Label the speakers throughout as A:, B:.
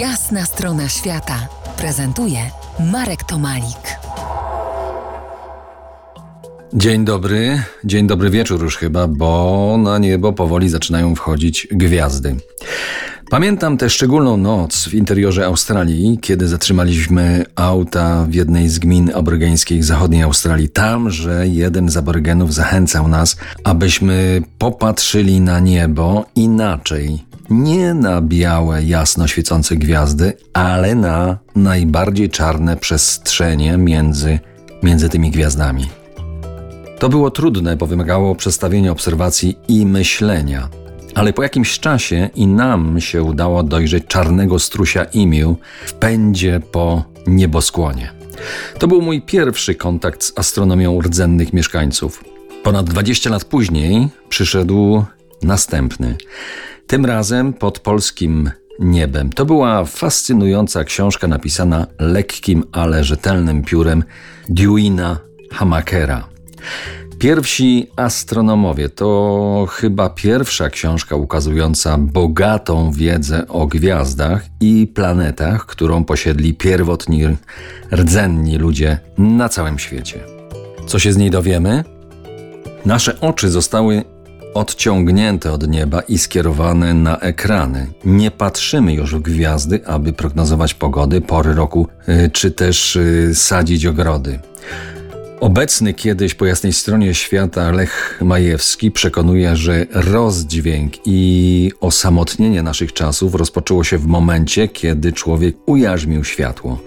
A: Jasna strona świata prezentuje Marek Tomalik.
B: Dzień dobry, dzień dobry wieczór już chyba, bo na niebo powoli zaczynają wchodzić gwiazdy. Pamiętam tę szczególną noc w interiorze Australii, kiedy zatrzymaliśmy auta w jednej z gmin aborygeńskich zachodniej Australii. Tam, że jeden z aborygenów zachęcał nas, abyśmy popatrzyli na niebo inaczej. Nie na białe, jasno świecące gwiazdy, ale na najbardziej czarne przestrzenie między, między tymi gwiazdami. To było trudne, bo wymagało przestawienia obserwacji i myślenia. Ale po jakimś czasie i nam się udało dojrzeć czarnego strusia imiu w pędzie po nieboskłonie. To był mój pierwszy kontakt z astronomią rdzennych mieszkańców. Ponad 20 lat później przyszedł następny. Tym razem pod polskim niebem. To była fascynująca książka napisana lekkim, ale rzetelnym piórem Deweyna Hamakera. Pierwsi astronomowie to chyba pierwsza książka ukazująca bogatą wiedzę o gwiazdach i planetach, którą posiedli pierwotni rdzenni ludzie na całym świecie. Co się z niej dowiemy? Nasze oczy zostały odciągnięte od nieba i skierowane na ekrany. Nie patrzymy już w gwiazdy, aby prognozować pogody, pory roku, y, czy też y, sadzić ogrody. Obecny kiedyś po jasnej stronie świata Lech Majewski przekonuje, że rozdźwięk i osamotnienie naszych czasów rozpoczęło się w momencie, kiedy człowiek ujarzmił światło.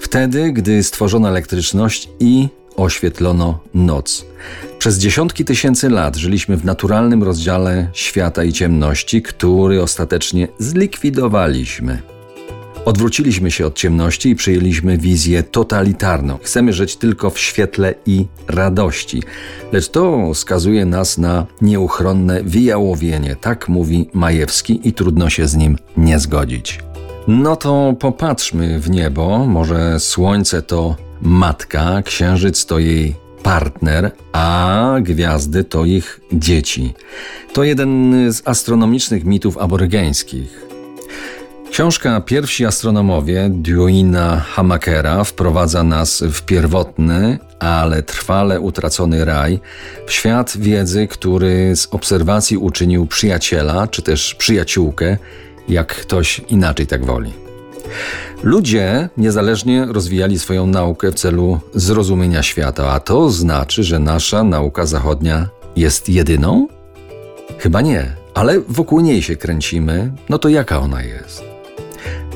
B: Wtedy, gdy stworzono elektryczność i oświetlono noc. Przez dziesiątki tysięcy lat żyliśmy w naturalnym rozdziale świata i ciemności, który ostatecznie zlikwidowaliśmy. Odwróciliśmy się od ciemności i przyjęliśmy wizję totalitarną. Chcemy żyć tylko w świetle i radości. Lecz to skazuje nas na nieuchronne wyjałowienie, tak mówi Majewski i trudno się z nim nie zgodzić. No to popatrzmy w niebo, może słońce to matka, księżyc to jej partner, a gwiazdy to ich dzieci. To jeden z astronomicznych mitów aborygeńskich. Książka Pierwsi astronomowie Deweyna Hamakera wprowadza nas w pierwotny, ale trwale utracony raj, w świat wiedzy, który z obserwacji uczynił przyjaciela, czy też przyjaciółkę, jak ktoś inaczej tak woli. Ludzie niezależnie rozwijali swoją naukę w celu zrozumienia świata, a to znaczy, że nasza nauka zachodnia jest jedyną? Chyba nie, ale wokół niej się kręcimy, no to jaka ona jest?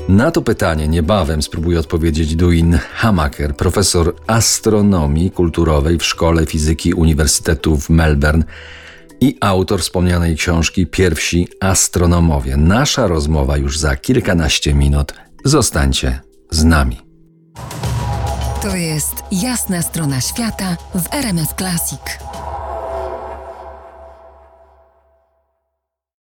B: Na to pytanie niebawem spróbuje odpowiedzieć Duin Hamaker, profesor astronomii kulturowej w Szkole Fizyki Uniwersytetu w Melbourne i autor wspomnianej książki Pierwsi astronomowie. Nasza rozmowa już za kilkanaście minut. Zostańcie z nami.
A: To jest jasna strona świata w RMS Classic.